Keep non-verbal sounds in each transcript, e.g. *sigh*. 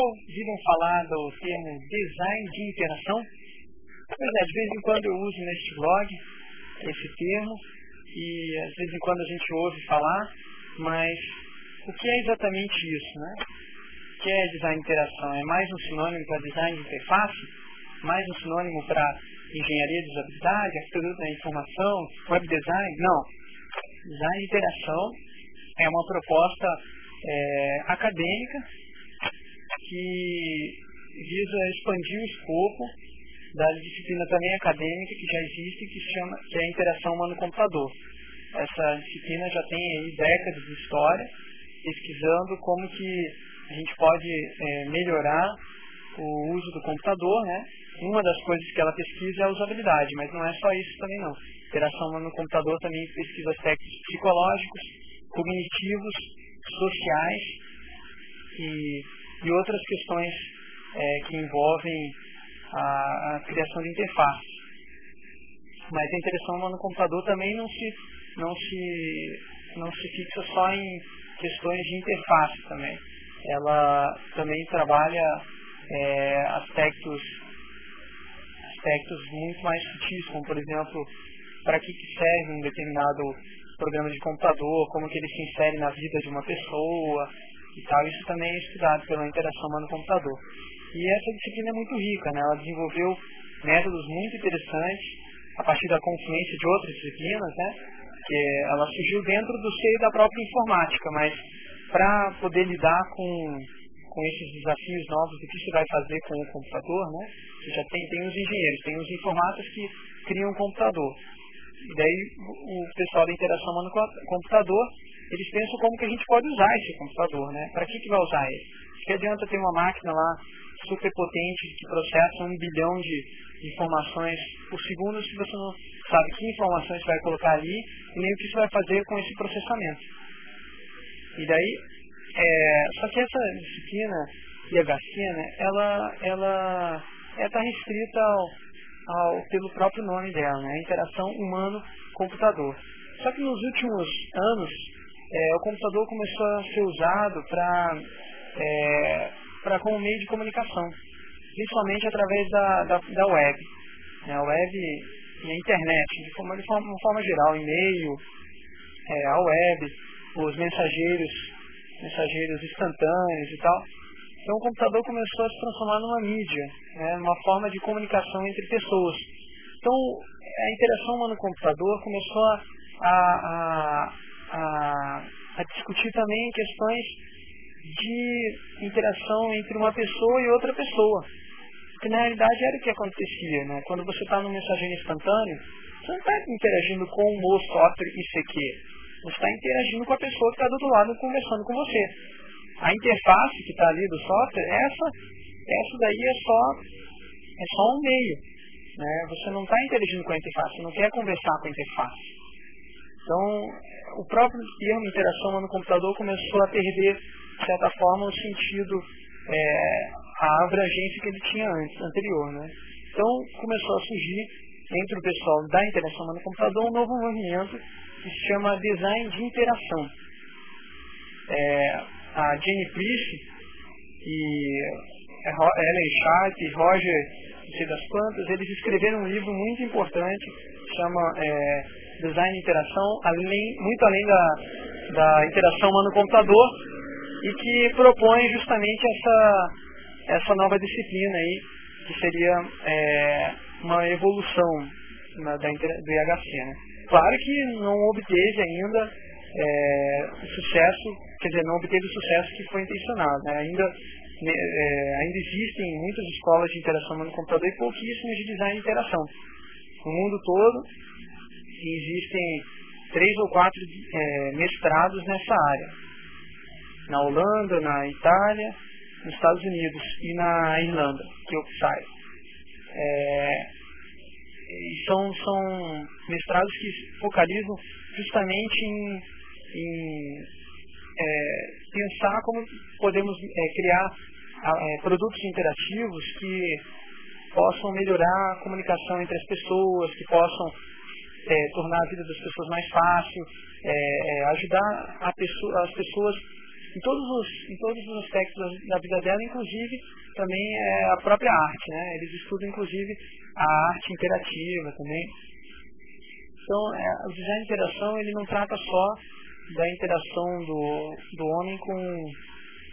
ouviram falar do termo design de interação? Pois é, de vez em quando eu uso neste blog esse termo e às vezes em quando a gente ouve falar, mas o que é exatamente isso, né? O que é design de interação? É mais um sinônimo para design de interface? Mais um sinônimo para engenharia de usabilidade, arquitetura da informação, web design? Não. Design de interação é uma proposta é, acadêmica que visa expandir o escopo da disciplina também acadêmica que já existe, que, se chama, que é a interação humano-computador. Essa disciplina já tem aí décadas de história, pesquisando como que a gente pode é, melhorar o uso do computador, né? Uma das coisas que ela pesquisa é a usabilidade, mas não é só isso também não. Interação humano-computador também pesquisa aspectos psicológicos, cognitivos, sociais e, e outras questões é, que envolvem a, a, criação de interface. Mas a interação humano computador também não se, não, se, não se fixa só em questões de interface também. Ela também trabalha é, aspectos, aspectos muito mais sutis, como por exemplo, para que, que serve um determinado programa de computador, como que ele se insere na vida de uma pessoa e tal. Isso também é estudado pela interação humano-computador. E essa disciplina é muito rica, né? ela desenvolveu métodos muito interessantes a partir da confluência de outras disciplinas, né? que ela surgiu dentro do seio da própria informática, mas para poder lidar com, com esses desafios novos do que se vai fazer com o computador, né? Você já tem, tem os engenheiros, tem os informáticos que criam um computador. E daí o pessoal da interação humano-computador, eles pensam como que a gente pode usar esse computador, né? Para que, que vai usar ele? Que adianta ter uma máquina lá super potente que processa um bilhão de informações por segundo se você não sabe que informações vai colocar ali e nem o que você vai fazer com esse processamento. E daí, é, só que essa disciplina IHC, né, ela ela está restrita ao, ao, pelo próprio nome dela, né, a interação humano-computador. Só que nos últimos anos, é, o computador começou a ser usado para é, como meio de comunicação, principalmente através da, da, da web. Né? A web e a internet, de forma, de forma, de forma geral, e-mail, é, a web, os mensageiros, mensageiros instantâneos e tal. Então o computador começou a se transformar numa mídia, né, numa forma de comunicação entre pessoas. Então a interação humano-computador começou a, a, a, a discutir também questões de interação entre uma pessoa e outra pessoa. Que na realidade era o que acontecia, né? Quando você está no mensageiro instantâneo, você não está interagindo com o software ICQ. Você está interagindo com a pessoa que está do outro lado conversando com você. A interface que está ali do software, essa, essa daí é só, é só um meio. Né? Você não está interagindo com a interface, você não quer conversar com a interface. Então, o próprio termo interação no computador começou a perder de certa forma, o sentido, é, a abrangência que ele tinha antes, anterior. Né? Então, começou a surgir, entre o pessoal da interação no computador, um novo movimento que se chama Design de Interação. É, a Jenny Priest e Ellen Sharp e Roger não sei das quantas, eles escreveram um livro muito importante, chama é, Design de Interação, além, muito além da, da interação humano-computador, e que propõe justamente essa, essa nova disciplina aí, que seria é, uma evolução na, da, do IHC. Né? Claro que não obteve ainda é, o sucesso, quer dizer, não obteve o sucesso que foi intencionado. Né? Ainda, né, é, ainda existem muitas escolas de interação no computador e pouquíssimas de design de interação. No mundo todo existem três ou quatro é, mestrados nessa área na Holanda, na Itália, nos Estados Unidos e na Irlanda, que eu saio. É, são, são mestrados que focalizam justamente em, em é, pensar como podemos é, criar é, produtos interativos que possam melhorar a comunicação entre as pessoas, que possam é, tornar a vida das pessoas mais fácil, é, ajudar pessoa, as pessoas em todos os, em todos os aspectos da vida dela, inclusive também é a própria arte. Né? Eles estudam, inclusive, a arte interativa também. Então, é, o design de interação ele não trata só da interação do, do homem com,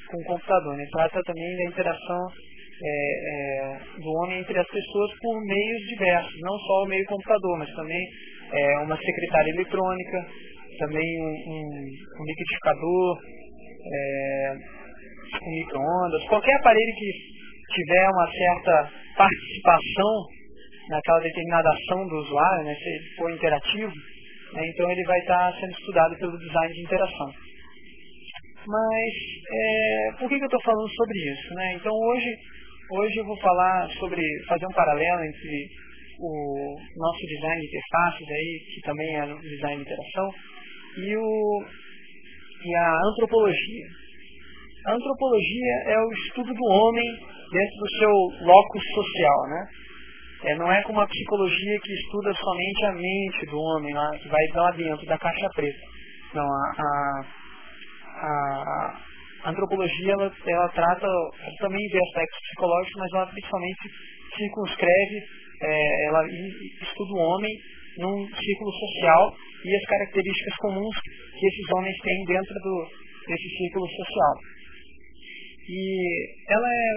com o computador, ele trata também da interação é, é, do homem entre as pessoas por meios diversos, não só o meio computador, mas também é, uma secretária eletrônica, também um, um, um liquidificador, é, um micro-ondas, qualquer aparelho que tiver uma certa participação naquela determinada ação do usuário, né, se ele for interativo, né, então ele vai estar sendo estudado pelo design de interação. Mas é, por que, que eu estou falando sobre isso? Né? Então hoje, hoje eu vou falar sobre, fazer um paralelo entre o nosso design de interfaces aí, que também é design de interação, e, o, e a antropologia. A antropologia é o estudo do homem dentro do seu locus social, né? É, não é como a psicologia que estuda somente a mente do homem, lá, que vai lá dentro da caixa preta. Não, a, a, a, a antropologia ela, ela trata, ela também vê aspectos psicológicos, mas ela principalmente circunscreve, é, ela estuda o homem num círculo social e as características comuns que esses homens têm dentro do, desse círculo social. E ela é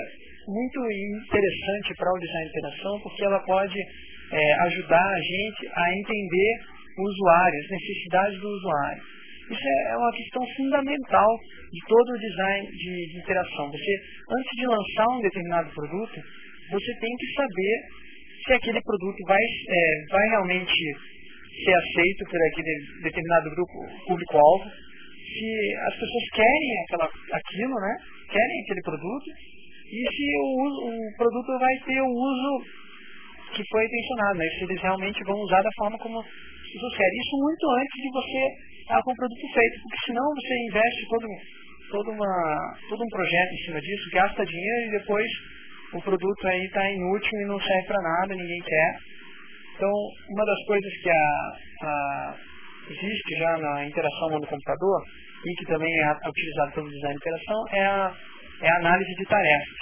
muito interessante para o design de interação porque ela pode é, ajudar a gente a entender o usuário, as necessidades do usuário. Isso é, é uma questão fundamental de todo o design de, de interação. Você, antes de lançar um determinado produto, você tem que saber se aquele produto vai, é, vai realmente ser aceito por aquele determinado grupo público-alvo, se as pessoas querem aquela, aquilo, né? querem aquele produto, e se o, o produto vai ter o uso que foi intencionado, né? se eles realmente vão usar da forma como as pessoas querem. Isso muito antes de você estar com o produto feito, porque senão você investe todo, todo, uma, todo um projeto em cima disso, gasta dinheiro e depois o produto aí está inútil e não serve para nada, ninguém quer. Então, uma das coisas que a, a, existe já na interação humano-computador e que também é utilizado pelo design de interação é a é a análise de tarefas.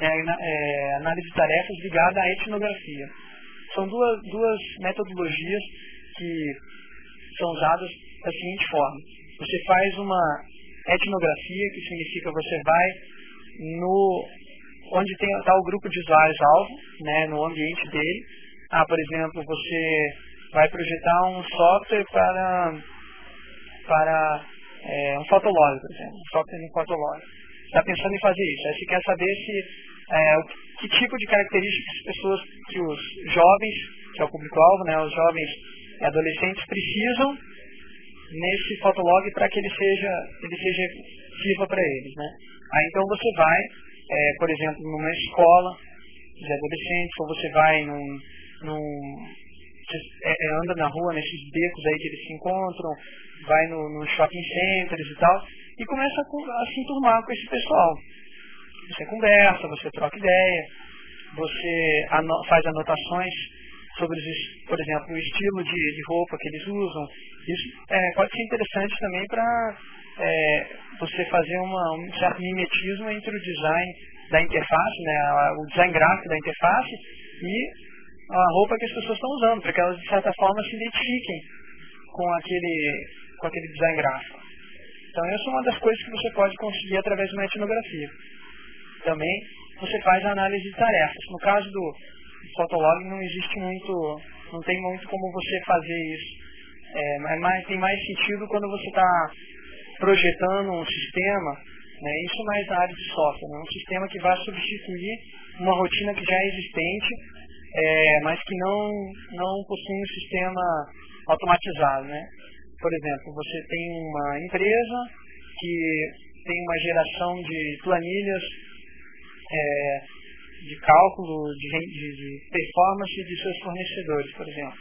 É, é análise de tarefas ligada à etnografia. São duas, duas metodologias que são usadas da seguinte forma. Você faz uma etnografia, que significa você vai no onde está o grupo de usuários alvo, né, no ambiente dele. Ah, por exemplo, você vai projetar um software para, para é, um fotolog, por exemplo, um software de fotolog está pensando em fazer isso. Aí você quer saber se é, que tipo de características as pessoas, que os jovens, que é o público-alvo, né, os jovens adolescentes precisam nesse fotolog para que ele seja, ele seja sirva para eles. Né? Aí então você vai, é, por exemplo, numa escola de adolescentes, ou você vai num, num é, é, anda na rua nesses becos aí que eles se encontram, vai no, no shopping centers e tal, e começa a, a se enturmar com esse pessoal. Você conversa, você troca ideia, você ano, faz anotações sobre, os, por exemplo, o estilo de, de, roupa que eles usam. Isso é, pode ser interessante também para é, você fazer uma, um certo mimetismo entre o design da interface, né, o design gráfico da interface e a roupa que as pessoas estão usando, para que elas de certa forma se identifiquem com aquele, com aquele design gráfico. Então essa é uma das coisas que você pode conseguir através de uma etnografia. Também você faz a análise de tarefas. No caso do Fotolog não existe muito, não tem muito como você fazer isso. É, mas tem mais sentido quando você está projetando um sistema, né, isso mais na área de software, né, um sistema que vai substituir uma rotina que já é existente, é, mas que não, não possui um sistema automatizado. Né? Por exemplo, você tem uma empresa que tem uma geração de planilhas é, de cálculo de, de, performance de seus fornecedores, por exemplo.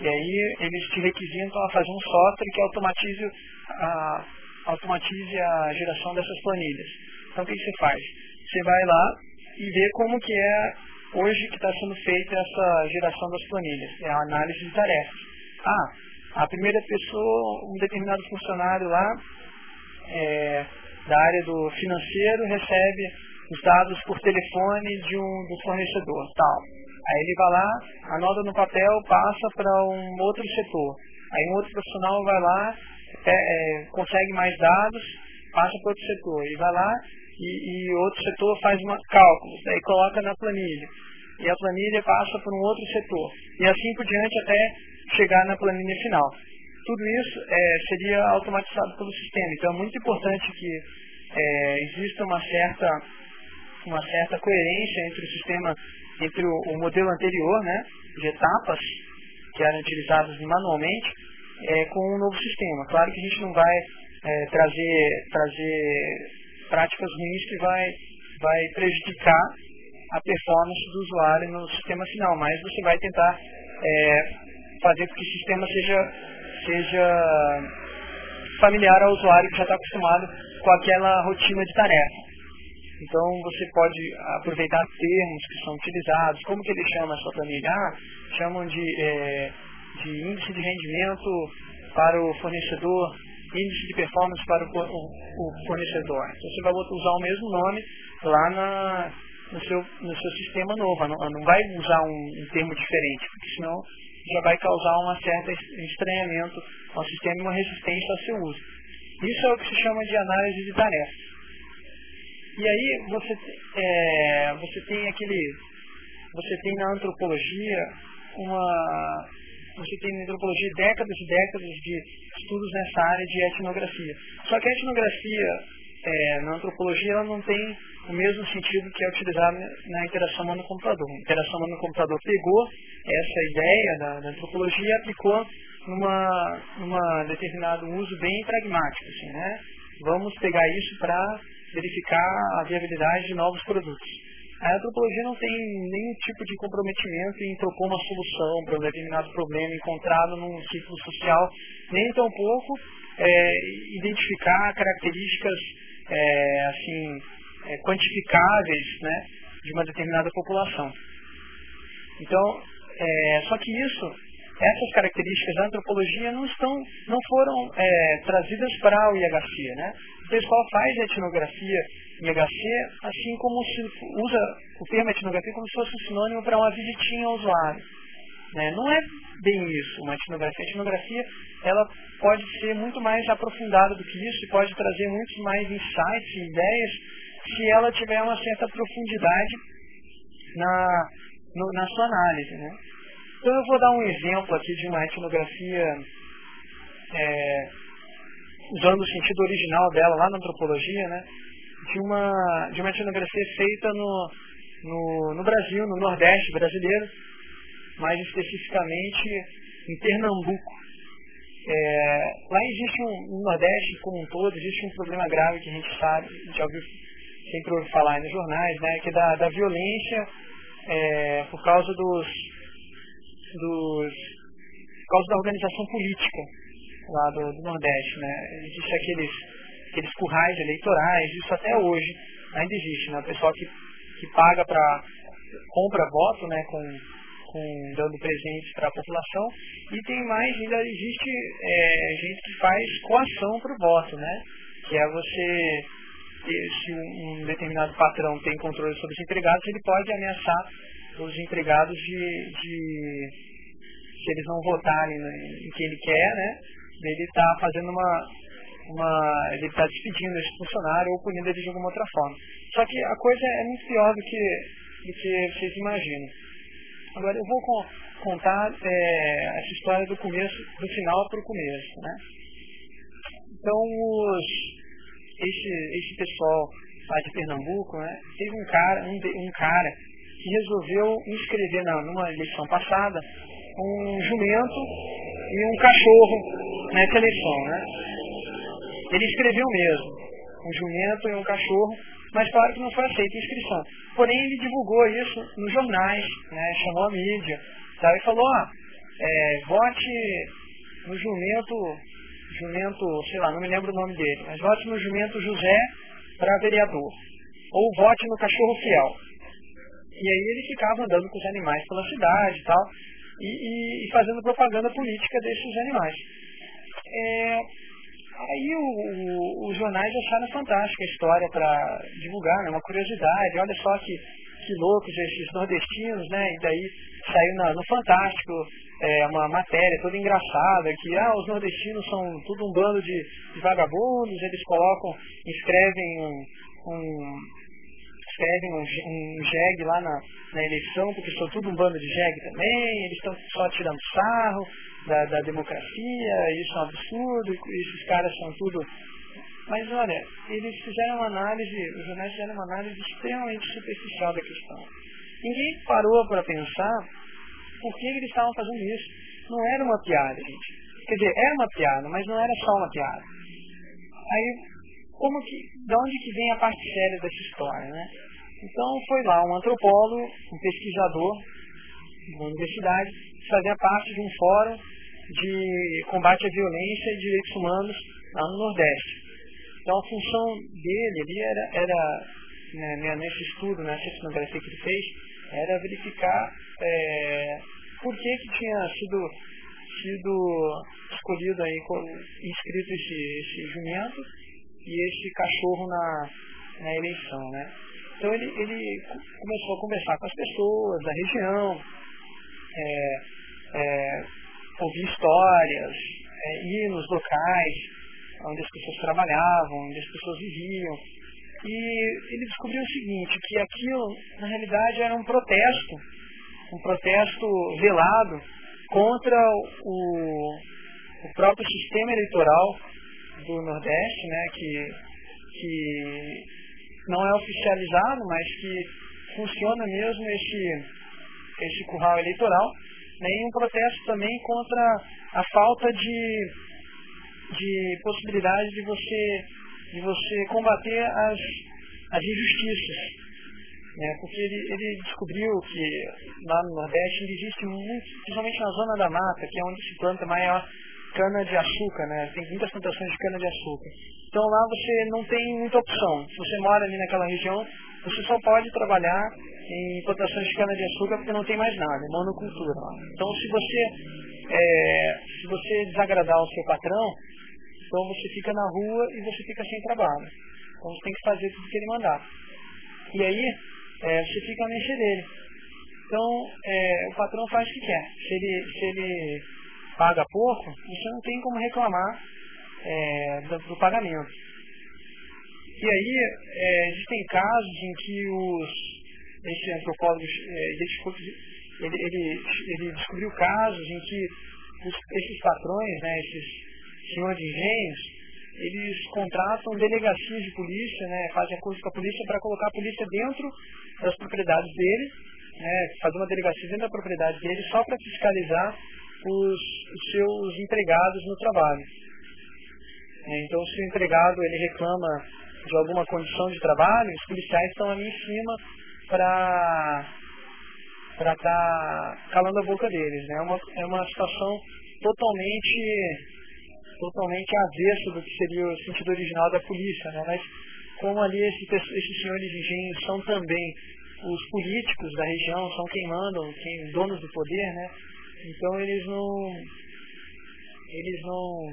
E aí eles te requisitam a fazer um software que automatize a, automatize a geração dessas planilhas. Então o que, você faz? Você vai lá e vê como que é hoje que está sendo feita essa geração das planilhas. É a análise de tarefas. Ah, a primeira pessoa, um determinado funcionário lá, é, da área do financeiro recebe os dados por telefone de um do fornecedor, tal. Aí ele vai lá, anota no papel, passa para um outro setor. Aí um outro profissional vai lá, é, é, consegue mais dados, passa para outro setor. E vai lá e, e outro setor faz uma, cálculos, daí coloca na planilha. E a planilha passa para um outro setor. E assim por diante até chegar na planilha final. Tudo isso é, seria automatizado pelo sistema. Então é muito importante que é, exista uma certa, uma certa coerência entre o sistema, entre o, o modelo anterior, né, de etapas que eram utilizadas manualmente, é, com um novo sistema. Claro que a gente não vai é, trazer, trazer práticas ruins que vai, vai prejudicar a performance do usuário no sistema final, mas você vai tentar é, fazer com que o sistema seja, seja familiar ao usuário que já está acostumado com aquela rotina de tarefa. Então você pode aproveitar termos que são utilizados, como que ele chama essa planilha? Ah, chamam de, é, de índice de rendimento para o fornecedor índice de performance para o, o, o fornecedor. Então você vai usar o mesmo nome lá na, no, seu, no seu sistema novo, não, não vai usar um, um, termo diferente, porque senão já vai causar um certo estranhamento ao sistema e uma resistência ao seu uso. Isso é o que se chama de análise de tarefas. E aí você, é, você tem aquele. Você tem na antropologia uma, você tem antropologia décadas e décadas de estudos nessa área de etnografia. Só que a etnografia é, na antropologia ela não tem o mesmo sentido que é utilizado na interação humano-computador. A interação humano-computador pegou essa ideia da, da, antropologia e aplicou numa, numa determinado uso bem pragmático. Assim, né? Vamos pegar isso para verificar a viabilidade de novos produtos. A antropologia não tem nenhum tipo de comprometimento em propor uma solução para um determinado problema encontrado num ciclo social, nem tampouco é, identificar características é, assim, é, quantificáveis né, de uma determinada população. Então, é, só que isso, essas características da antropologia não, estão, não foram é, trazidas para o IHC. Né? O pessoal faz etnografia em HC, assim como se usa o termo etnografia como se fosse um sinônimo para uma visitinha ao usuário. Né? Não é bem isso, uma etnografia. A etnografia ela pode ser muito mais aprofundada do que isso e pode trazer muitos mais insights e ideias se ela tiver uma certa profundidade na, no, na sua análise. Né? Então eu vou dar um exemplo aqui de uma etnografia é, usando o sentido original dela lá na antropologia, né? de uma, de uma etnografia feita no, no, no Brasil, no Nordeste brasileiro, mais especificamente em Pernambuco. É, lá existe um, no Nordeste como um todo, existe um problema grave que a gente sabe, a gente já ouviu, sempre ouve falar nos jornais, né, que é da, da violência é, por causa dos, dos por causa da organização política lá do, do Nordeste, né? Existe aqueles aqueles currais eleitorais, isso até hoje ainda existe, né? O pessoal que, que paga para compra voto, né, com, com dando presentes para a população, e tem mais, ainda existe é, gente que faz coação para o voto, né? Que é você, se um, um determinado patrão tem controle sobre os empregados, ele pode ameaçar os empregados de, de se eles não votarem em quem ele quer, né? Ele está fazendo uma, uma, ele está despedindo esse funcionário ou punindo ele de alguma outra forma. Só que a coisa é muito pior do que, do que vocês imaginam. Agora eu vou contar é, essa história do começo, do final para o começo. Né? Então os, esse, esse pessoal lá de Pernambuco, né, teve um cara, um, um cara que resolveu inscrever na, numa eleição passada um jumento e um cachorro nessa eleição. Né? Ele escreveu mesmo, um jumento e um cachorro, mas claro que não foi aceita a inscrição. Porém, ele divulgou isso nos jornais, né, chamou a mídia, sabe, e falou, ah, é, vote no jumento, jumento, sei lá, não me lembro o nome dele, mas vote no jumento José para vereador. Ou vote no cachorro fiel. E aí ele ficava andando com os animais pela cidade e tal, e, e, fazendo propaganda política desses animais. É, Aí o, o, os jornais acharam fantástica a história para divulgar, né? uma curiosidade, olha só que, que loucos esses nordestinos, né? E daí saiu na, no Fantástico é, uma matéria toda engraçada, que ah, os nordestinos são tudo um bando de, de vagabundos, eles colocam, escrevem um, um escrevem um, um jegue lá na, na eleição, porque são tudo um bando de jegue também, eles estão só tirando sarro da, da democracia, isso é um absurdo, esses caras são tudo. Mas olha, eles fizeram uma análise, os jornais fizeram uma análise extremamente superficial da questão. Ninguém parou para pensar por que eles estavam fazendo isso. Não era uma piada, gente. Quer dizer, era uma piada, mas não era só uma piada. Aí, como que, de onde que vem a parte séria dessa história, né? Então foi lá um antropólogo, um pesquisador da universidade, fazia parte de um fórum de combate à violência e direitos humanos lá no Nordeste. Então a função dele ali era, era né, né nesse estudo, nessa etnografia que ele fez, era verificar é, por que, que tinha sido, sido escolhido aí, inscrito esse, esse jumento e esse cachorro na, na eleição, né? Então ele, ele começou a conversar com as pessoas da região, é, é, ouvir histórias, é, ir nos locais onde as pessoas trabalhavam, onde as pessoas viviam. E ele descobriu o seguinte, que aquilo na realidade era um protesto, um protesto velado contra o, o próprio sistema eleitoral do Nordeste, né, que, que não é oficializado, mas que funciona mesmo esse, esse curral eleitoral nem um protesto também contra a falta de, de possibilidade de você, de você combater as, as injustiças. Né? Porque ele, ele descobriu que lá no Nordeste existe muito, principalmente na zona da mata, que é onde se planta maior cana-de-açúcar, né? tem muitas plantações de cana-de-açúcar. Então lá você não tem muita opção. Se você mora ali naquela região, você só pode trabalhar em plantações de cana-de-açúcar porque não tem mais nada, é monocultura. Então se você, é, se você desagradar o seu patrão, então você fica na rua e você fica sem trabalho. Então você tem que fazer tudo que ele mandar. E aí é, você fica a mexer dele. Então é, o patrão faz o que quer. Se ele, se ele paga pouco, você não tem como reclamar é, do, do pagamento. E aí, é, existem casos em que os, esse antropólogo é, ele, ele, ele descobriu casos em que os, esses patrões, né, esses senhores de engenhos, eles contratam delegacias de polícia, né, fazem acordo com a polícia para colocar a polícia dentro das propriedades deles, né, fazer uma delegacia dentro da propriedade deles só para fiscalizar os, os seus empregados no trabalho. É, então, se o empregado ele reclama de alguma condição de trabalho, os policiais estão ali em cima para para estar tá calando a boca deles. Né? É, uma, é uma situação totalmente totalmente avesso do que seria o sentido original da polícia. Né? Mas como ali esses, esses senhores de engenho são também os políticos da região, são quem mandam, quem donos do poder, né? Então eles não eles não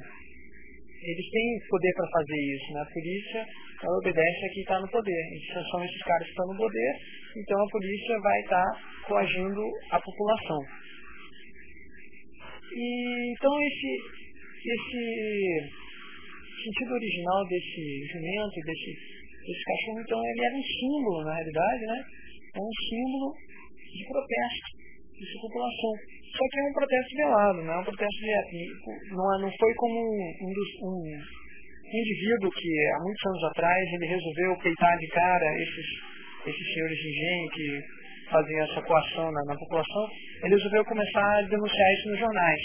eles têm poder para fazer isso, né? A polícia ela obedece a quem está no poder. Então, são esses caras que estão no poder, então a polícia vai estar tá coagindo a população. E, então esse, esse sentido original desse jumento, desse, desse cachorro, então ele era um símbolo, na realidade, né? É um símbolo de protesto dessa população. Só que é um protesto velado, não é um protesto não, é, não foi como um, dos, um indivíduo que há muitos anos atrás ele resolveu peitar de cara esses, esses senhores de engenho que faziam essa coação na, na população, ele resolveu começar a denunciar isso nos jornais.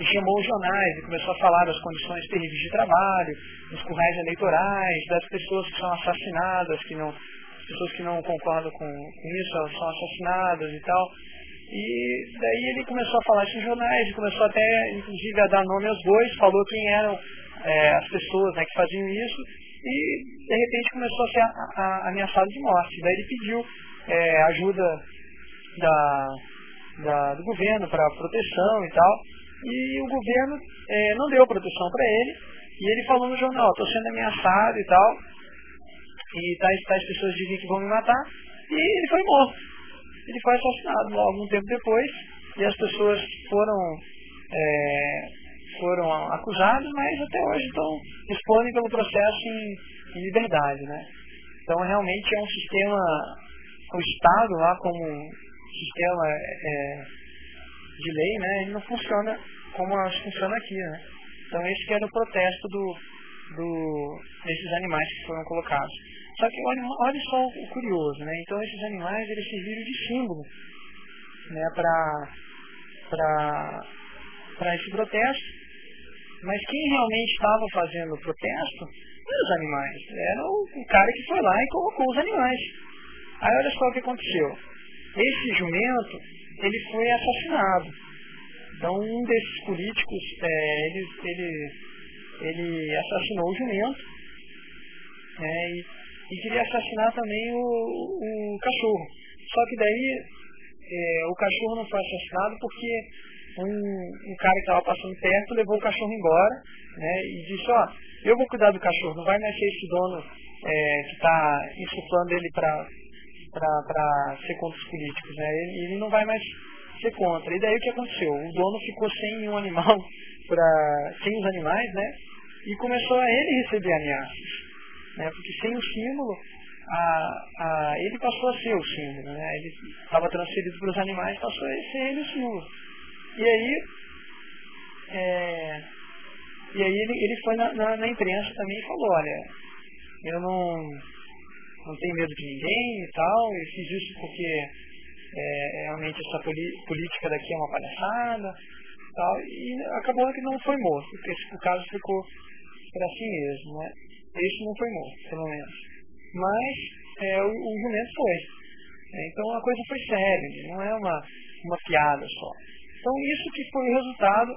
E chamou os jornais e começou a falar das condições terríveis de trabalho, dos currais eleitorais, das pessoas que são assassinadas, que não, pessoas que não concordam com, com isso, elas são assassinadas e tal. E daí ele começou a falar nos jornais, começou até, inclusive, a dar nome aos bois, falou quem eram é, as pessoas né, que faziam isso, e de repente começou a ser a, a, ameaçado de morte. Daí ele pediu é, ajuda da, da, do governo para proteção e tal, e o governo é, não deu proteção para ele, E ele falou no jornal, estou sendo ameaçado e tal, e tais, tais pessoas dizem que vão me matar, e ele foi morto. Ele foi assassinado algum tempo depois, e as pessoas foram, é, foram acusadas, mas até hoje estão respondem pelo processo em, em liberdade. Né? Então realmente é um sistema, o Estado lá como sistema é, de lei, né, ele não funciona como funciona aqui. Né? Então esse que era o protesto do, do, desses animais que foram colocados. Só que olha, olha só o curioso, né? Então esses animais eles serviram de símbolo né, para esse protesto. Mas quem realmente estava fazendo o protesto eram os animais, era o, o cara que foi lá e colocou os animais. Aí olha só o que aconteceu. Esse jumento, ele foi assassinado. Então um desses políticos, é, ele, ele, ele assassinou o jumento né, e, e, queria assassinar também o, o cachorro. Só que daí é, o cachorro não foi assassinado porque um, um cara que estava passando perto levou o cachorro embora né, e disse, ó, eu vou cuidar do cachorro, não vai ser esse dono é, que está insuflando ele para ser contra os políticos. Né? Ele, ele não vai mais ser contra. E daí o que aconteceu? O dono ficou sem um animal, *laughs* pra, sem os animais, né? E começou a ele receber ameaças. Né? Porque sem o símbolo, a, a, ele passou a ser o símbolo. Né? Ele estava transferido para os animais, passou a ser ele o símbolo. E aí, é, e aí ele, ele foi na, na, na, imprensa também e falou, olha, eu não, não tenho medo de ninguém e tal, eu fiz isso porque é, realmente essa política daqui é uma palhaçada tal, e acabou que não foi morto, porque o caso ficou para si mesmo, né? Esse não foi morto, pelo menos. Mas é, o, o jumento foi. É, então a coisa foi séria, não é uma, uma piada só. Então isso que foi o resultado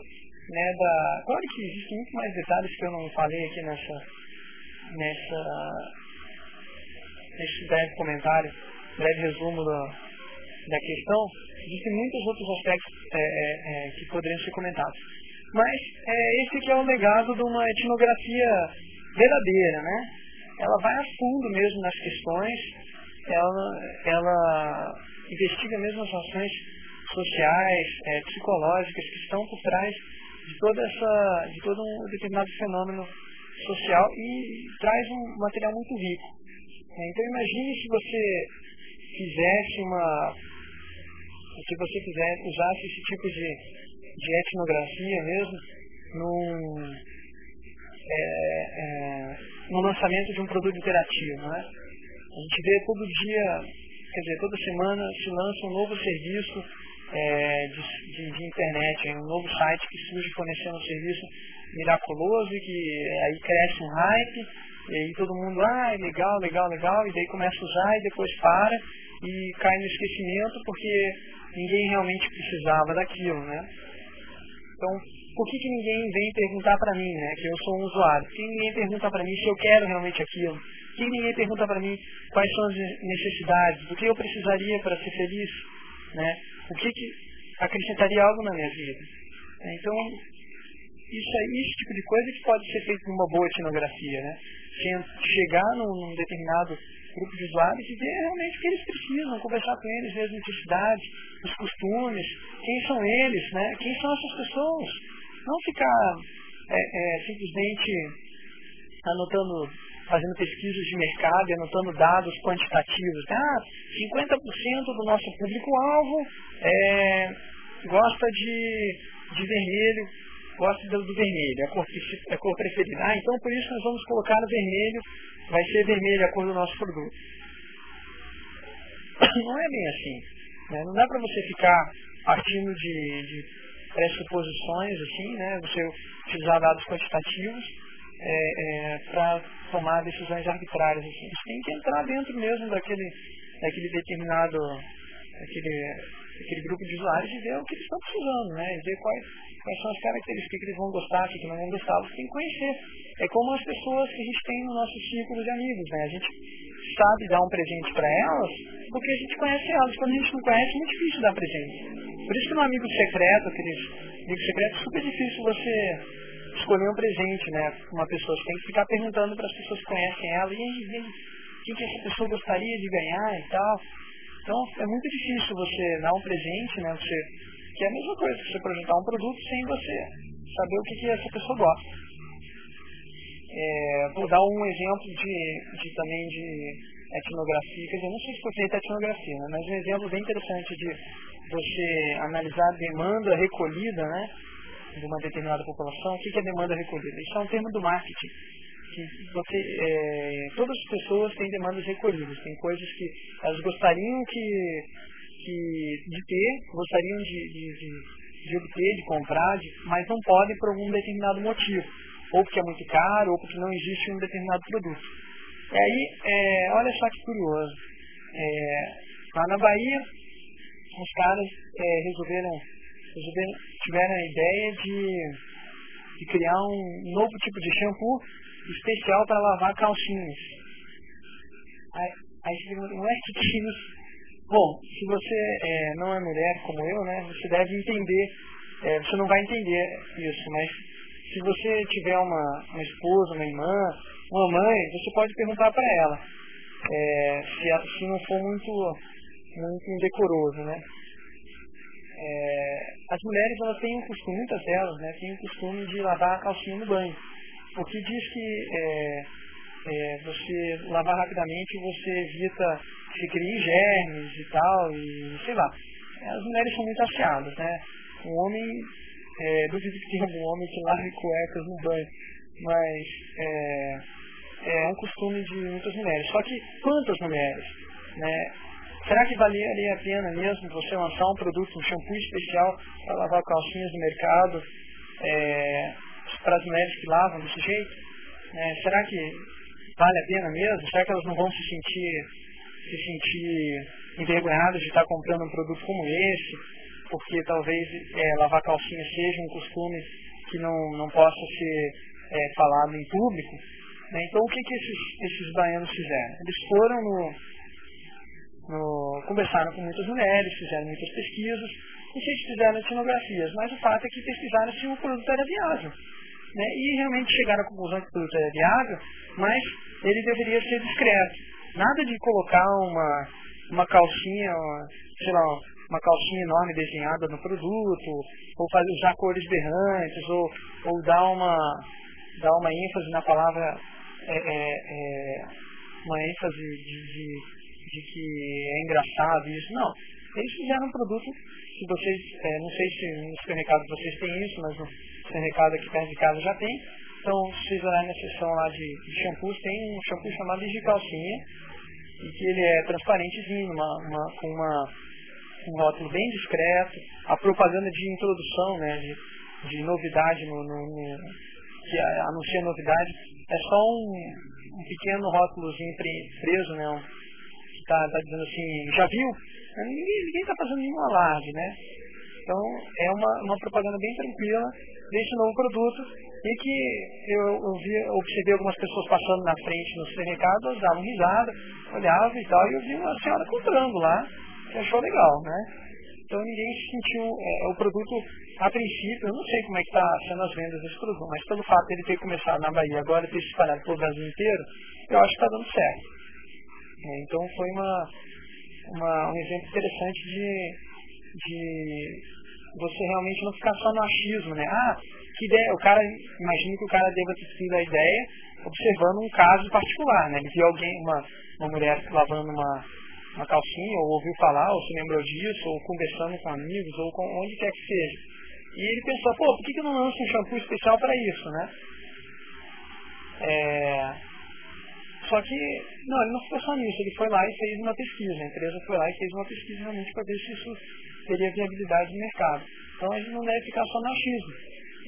né, da. Claro que existem muito mais detalhes que eu não falei aqui nessa, nessa, nesse breve comentário, breve resumo da, da questão, existem muitos outros aspectos é, é, é, que poderiam ser comentados. Mas é, esse que é o legado de uma etnografia verdadeira, né? Ela vai a fundo mesmo nas questões, ela, ela investiga mesmo as ações sociais, é, psicológicas que estão por trás de toda essa, de todo um determinado fenômeno social e traz um material muito rico. Então imagine se você fizesse uma se você quiser usasse esse tipo de, de etnografia mesmo num, é, é, no lançamento de um produto interativo. Né? A gente vê todo dia, quer dizer, toda semana se lança um novo serviço é, de, de, de, internet, um novo site que surge fornecendo um serviço miraculoso e que aí cresce um hype, e aí todo mundo, ah, legal, legal, legal, e daí começa a usar e depois para e cai no esquecimento porque ninguém realmente precisava daquilo, né? Então, por que, que ninguém vem perguntar para mim, né, que eu sou um usuário? Por que ninguém pergunta para mim se eu quero realmente aquilo? Por que ninguém pergunta para mim quais são as necessidades? Do que eu precisaria para ser feliz? Né? O que, que acrescentaria algo na minha vida? Então, isso é esse tipo de coisa que pode ser feito numa boa etnografia, né? Chegar num determinado grupo de usuários e ver realmente o que eles precisam, conversar com eles, ver as necessidades, os costumes, quem são eles, né? quem são essas pessoas. Não ficar é, é, simplesmente anotando, fazendo pesquisas de mercado e anotando dados quantitativos. Ah, 50% do nosso público-alvo é, gosta de, de vermelho, gosta do, do vermelho, é a cor, é a cor preferida. Ah, então por isso nós vamos colocar o vermelho vai ser vermelha a cor do nosso produto. *coughs* Não é bem assim. Né? Não dá para você ficar partindo de, de pressuposições, assim, né? você utilizar dados quantitativos é, é, para tomar decisões arbitrárias. Assim. Você tem que entrar dentro mesmo daquele, daquele determinado daquele, daquele grupo de usuários e ver o que eles estão precisando, né? E ver quais, quais são as características que eles vão gostar, que não vão gostar. Você tem que conhecer. É como as pessoas que a gente tem no nosso círculo de amigos, né? A gente sabe dar um presente para elas porque a gente conhece elas. Quando a gente não conhece, é muito difícil dar presente. Por isso que no amigo secreto, aqueles amigos secretos, é super difícil você escolher um presente, né? Uma pessoa, você tem que ficar perguntando para as pessoas que conhecem ela, e aí, o que essa pessoa gostaria de ganhar e tal. Então é muito difícil você dar um presente, né? Você, que é a mesma coisa que você projetar um produto sem você saber o que, que essa pessoa gosta. É, vou dar um exemplo de, de também de etnografia, quer dizer, não sei se foi feita etnografia, né, mas um exemplo bem interessante de você analisar a demanda recolhida, né, de uma determinada população. O que é demanda recolhida? Isso é um termo do marketing. Que você, é, todas as pessoas têm demandas recolhidas, tem coisas que elas gostariam que, que de ter, gostariam de, de, de, de obter, de comprar, de, mas não podem por algum determinado motivo. Ou porque é muito caro, ou porque não existe um determinado produto. E aí, é, olha só que curioso. É, lá na Bahia, os caras é, resolveram, resolveram, tiveram a ideia de, de criar um novo tipo de shampoo especial para lavar calcinhas. Aí, aí você pergunta, não é que isso? Bom, se você é, não é mulher como eu, né, você deve entender, é, você não vai entender isso, mas se você tiver uma, uma esposa, uma irmã, uma mãe, você pode perguntar para ela. É, se, se não for muito, muito indecoroso, né? É, as mulheres elas têm um costume, muitas delas, né, têm o costume de lavar a calcinha no banho. Porque diz que é, é, você lavar rapidamente você evita que crie germes e tal, e sei lá. As mulheres são muito afiadas, né? Um homem, é, duvido que tenha algum homem que lave cuecas no banho, mas é, é um costume de muitas mulheres. Só que quantas mulheres? Né? Será que valeria a pena mesmo você lançar um produto, um shampoo especial para lavar calcinhas no mercado é, para as mulheres que lavam desse jeito? É, será que vale a pena mesmo? Será que elas não vão se sentir, se sentir envergonhadas de estar comprando um produto como esse? Porque talvez é, lavar calcinha seja um costume que não, não possa ser é, falado em público. Né? Então o que, que esses, esses baianos fizeram? Eles foram no, no, conversaram com muitas mulheres, fizeram muitas pesquisas, sei se fizeram etnografias, mas o fato é que pesquisaram se o produto era viável. Né? E realmente chegaram à conclusão que o produto era viável, mas ele deveria ser discreto. Nada de colocar uma, uma calcinha, sei lá, uma calcinha enorme desenhada no produto, ou fazer, usar cores berrantes, ou, ou dar, uma, dar uma ênfase na palavra, é, é, é, uma ênfase de, de de que é engraçado isso. Não. Eles fizeram um produto, se vocês, é, não sei se no supermercado vocês têm isso, mas no supermercado aqui perto de casa já tem. Então, se vocês olharem na seção lá de, de shampoos, tem um shampoo chamado de calcinha, e que ele é transparentezinho, uma, uma, com uma, um rótulo bem discreto. A propaganda de introdução, né, de, de novidade, no, no, no, que anuncia novidade, é só um, um pequeno rótulozinho preso, né, um, está tá dizendo assim, já viu? Ninguém está fazendo nenhum alarde, né? Então é uma, uma propaganda bem tranquila desse novo produto e que eu, eu vi, observei algumas pessoas passando na frente no supermercado, elas davam risada, olhavam e tal, e eu vi uma senhora comprando lá, que achou legal, né? Então ninguém se sentiu, é, o produto, a princípio, eu não sei como é que está sendo as vendas desse produto, mas pelo fato de ele ter começado na Bahia agora ter se espalhado pelo Brasil inteiro, eu acho que está dando certo. É, então foi uma, uma, um exemplo interessante de, de você realmente não ficar só no achismo, né? Ah, que ideia, o cara, imagina que o cara deva ter tido a ideia observando um caso particular, né? Ele viu alguém, uma, uma mulher lavando uma, uma calcinha, ou ouviu falar, ou se lembrou disso, ou conversando com amigos, ou com onde quer que seja. E ele pensou, pô, por que, que eu não lanço um shampoo especial para isso, né? É, só que, não, ele não ficou só nisso, ele foi lá e fez uma pesquisa, a empresa foi lá e fez uma pesquisa realmente para ver se isso teria viabilidade no mercado. Então a gente não deve ficar só no achismo.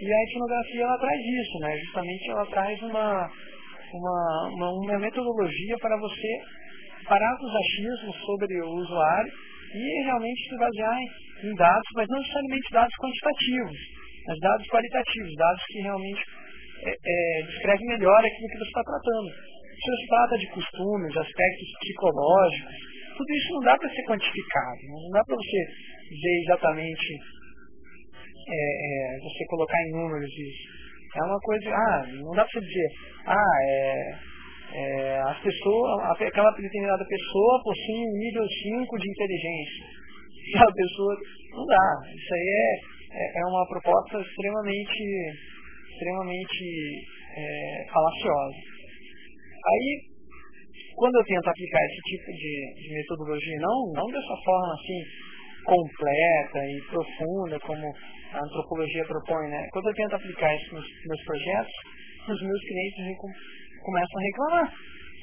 E a etnografia ela traz isso, né? Justamente ela traz uma, uma, uma, uma metodologia para você parar os achismos sobre o usuário e realmente se basear em, em dados, mas não necessariamente dados quantitativos, mas dados qualitativos, dados que realmente é, é, descrevem melhor aquilo que você está tratando. Trata de costumes, aspectos psicológicos, tudo isso não dá para ser quantificado, não dá para você dizer exatamente, é, é, você colocar em números isso. É uma coisa, ah, não dá para você dizer, ah, é, é, as pessoas, aquela determinada pessoa possui um nível 5 de inteligência. Aquela pessoa, não dá. Isso aí é, é, é uma proposta extremamente, extremamente é, falaciosa. Aí, quando eu tento aplicar esse tipo de, de metodologia, não, não dessa forma assim, completa e profunda como a antropologia propõe, né? Quando eu tento aplicar isso nos meus projetos, os meus clientes começam a reclamar.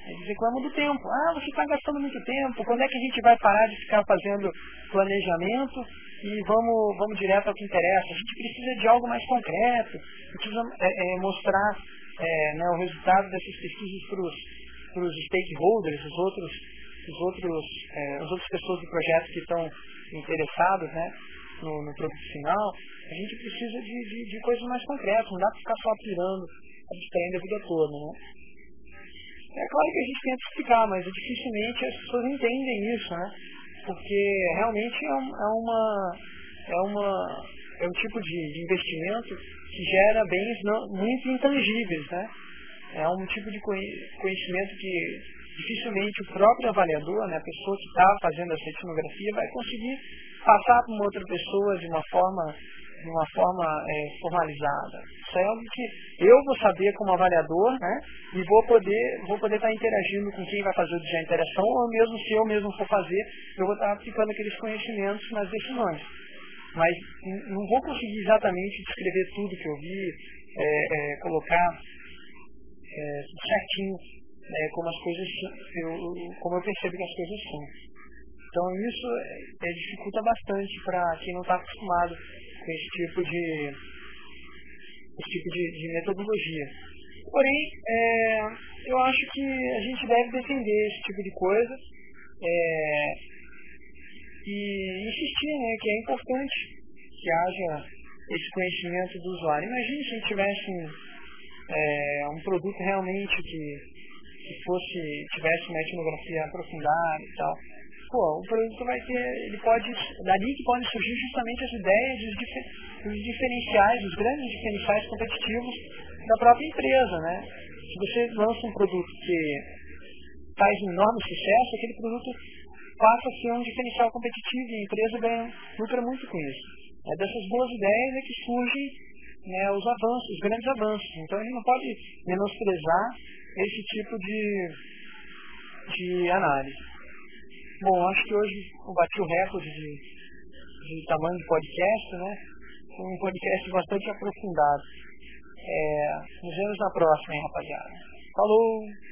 Eles reclamam do tempo. Ah, você está gastando muito tempo. Quando é que a gente vai parar de ficar fazendo planejamento e vamos, vamos direto ao que interessa? A gente precisa de algo mais concreto. Precisa é, é, mostrar é, né, o resultado dessas pesquisas para os stakeholders, os outros, os outros, é, as outras pessoas do projeto que estão interessados né, no, no produto final. A gente precisa de, de, de coisas mais concretas. Não dá para ficar só pirando, abstraindo a vida toda. Né? É claro que a gente tenta explicar, mas dificilmente as pessoas entendem isso, né? Porque realmente é, é uma, é uma é um tipo de, investimento que gera bens não, muito intangíveis, né? É um tipo de conhecimento que dificilmente o próprio avaliador, né, a pessoa que está fazendo essa etnografia, vai conseguir passar para uma outra pessoa de uma forma de uma forma é, formalizada. Isso é algo que eu vou saber como avaliador, né? E vou poder, vou poder estar interagindo com quem vai fazer o design de interação, ou mesmo se eu mesmo for fazer, eu vou estar aplicando aqueles conhecimentos nas decisões. Mas não vou conseguir exatamente descrever tudo que eu vi, é, é, colocar é, certinho né, como as coisas eu, como eu percebo que as coisas são. Então isso é, é dificulta bastante para quem não está acostumado com esse tipo de, esse tipo de, de metodologia. Porém, é, eu acho que a gente deve defender esse tipo de coisa e insistir né, que é importante que haja esse conhecimento do usuário. Imagine se tivesse é, um produto realmente que, que fosse, tivesse uma etnografia aprofundada e tal pô, o produto vai ter, ele pode, dali que podem surgir justamente as ideias dos, dos diferenciais, os grandes diferenciais competitivos da própria empresa, né? Se você lança um produto que faz um enorme sucesso, aquele produto passa a ser um diferencial competitivo e a empresa ganha, lucra muito com isso. É dessas boas ideias é que surgem né, os avanços, os grandes avanços. Então a gente não pode menosprezar esse tipo de, de análise. Bom, acho que hoje eu bati o recorde de, de tamanho de podcast, né? Um podcast bastante aprofundado. É, nos vemos na próxima, hein, rapaziada. Falou!